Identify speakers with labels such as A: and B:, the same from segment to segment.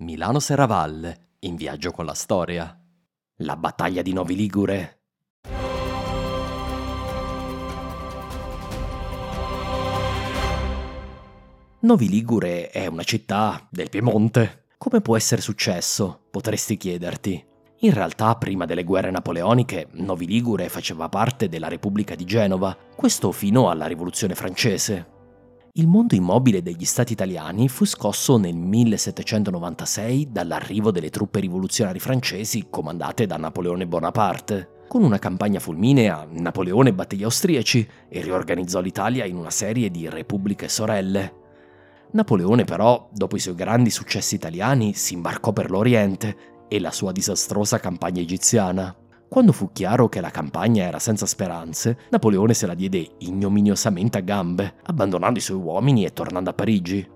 A: Milano Serravalle, in viaggio con la storia. La battaglia di Novi Ligure. Novi Ligure è una città del Piemonte. Come può essere successo? Potresti chiederti. In realtà, prima delle guerre napoleoniche, Novi Ligure faceva parte della Repubblica di Genova, questo fino alla Rivoluzione francese. Il mondo immobile degli stati italiani fu scosso nel 1796 dall'arrivo delle truppe rivoluzionari francesi comandate da Napoleone Bonaparte. Con una campagna fulminea, Napoleone batté gli austriaci e riorganizzò l'Italia in una serie di repubbliche sorelle. Napoleone però, dopo i suoi grandi successi italiani, si imbarcò per l'Oriente e la sua disastrosa campagna egiziana. Quando fu chiaro che la campagna era senza speranze, Napoleone se la diede ignominiosamente a gambe, abbandonando i suoi uomini e tornando a Parigi.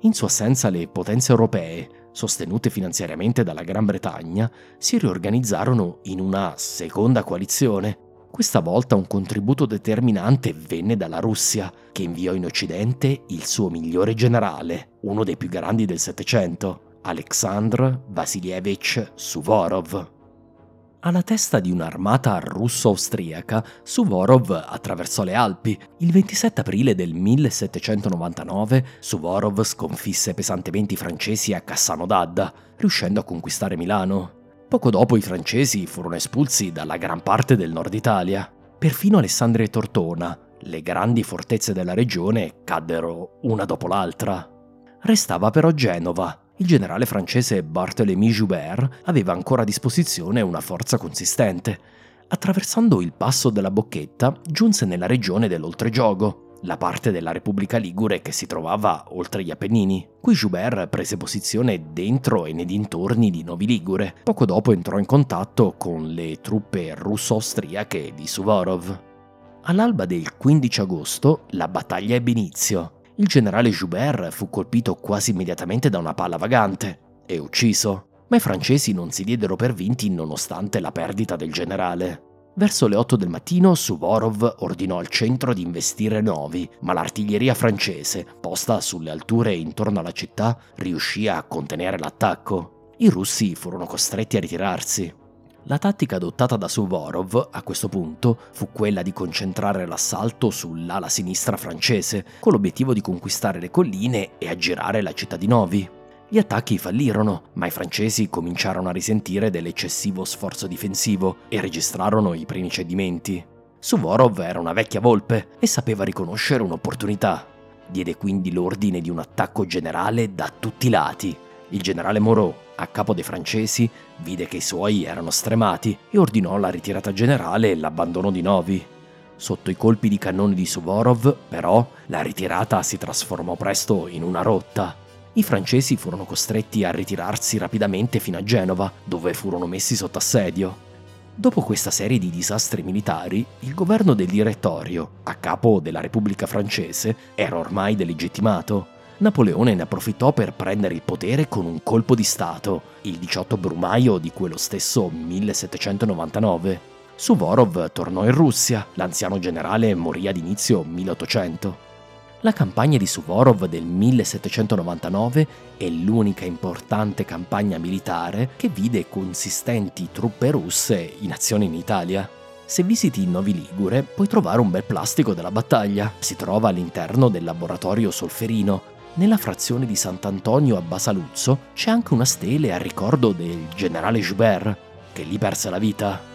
A: In sua assenza le potenze europee, sostenute finanziariamente dalla Gran Bretagna, si riorganizzarono in una seconda coalizione. Questa volta un contributo determinante venne dalla Russia, che inviò in Occidente il suo migliore generale, uno dei più grandi del Settecento, Alexandr Vasilievich Suvorov. Alla testa di un'armata russo-austriaca, Suvorov attraversò le Alpi. Il 27 aprile del 1799 Suvorov sconfisse pesantemente i francesi a Cassano d'Adda, riuscendo a conquistare Milano. Poco dopo i francesi furono espulsi dalla gran parte del nord Italia. Perfino Alessandria e Tortona, le grandi fortezze della regione, caddero una dopo l'altra. Restava però Genova, il generale francese Barthélemy Joubert aveva ancora a disposizione una forza consistente. Attraversando il passo della Bocchetta, giunse nella regione dell'Oltregiogo, la parte della Repubblica Ligure che si trovava oltre gli Appennini. Qui Joubert prese posizione dentro e nei dintorni di Novi Ligure. Poco dopo entrò in contatto con le truppe russo-austriache di Suvorov. All'alba del 15 agosto la battaglia ebbe inizio il generale Joubert fu colpito quasi immediatamente da una palla vagante e ucciso, ma i francesi non si diedero per vinti nonostante la perdita del generale. Verso le 8 del mattino Suvorov ordinò al centro di investire Novi, ma l'artiglieria francese, posta sulle alture intorno alla città, riuscì a contenere l'attacco. I russi furono costretti a ritirarsi. La tattica adottata da Suvorov a questo punto fu quella di concentrare l'assalto sull'ala sinistra francese, con l'obiettivo di conquistare le colline e aggirare la città di Novi. Gli attacchi fallirono, ma i francesi cominciarono a risentire dell'eccessivo sforzo difensivo e registrarono i primi cedimenti. Suvorov era una vecchia volpe e sapeva riconoscere un'opportunità. Diede quindi l'ordine di un attacco generale da tutti i lati. Il generale Moreau, a capo dei francesi, vide che i suoi erano stremati e ordinò la ritirata generale e l'abbandono di Novi. Sotto i colpi di cannone di Suvorov, però, la ritirata si trasformò presto in una rotta. I francesi furono costretti a ritirarsi rapidamente fino a Genova, dove furono messi sotto assedio. Dopo questa serie di disastri militari, il governo del direttorio, a capo della Repubblica francese, era ormai delegittimato Napoleone ne approfittò per prendere il potere con un colpo di Stato, il 18 brumaio di quello stesso 1799. Suvorov tornò in Russia, l'anziano generale morì ad inizio 1800. La campagna di Suvorov del 1799 è l'unica importante campagna militare che vide consistenti truppe russe in azione in Italia. Se visiti Novi Ligure puoi trovare un bel plastico della battaglia. Si trova all'interno del laboratorio solferino nella frazione di Sant'Antonio a Basaluzzo c'è anche una stele a ricordo del generale Joubert, che lì perse la vita.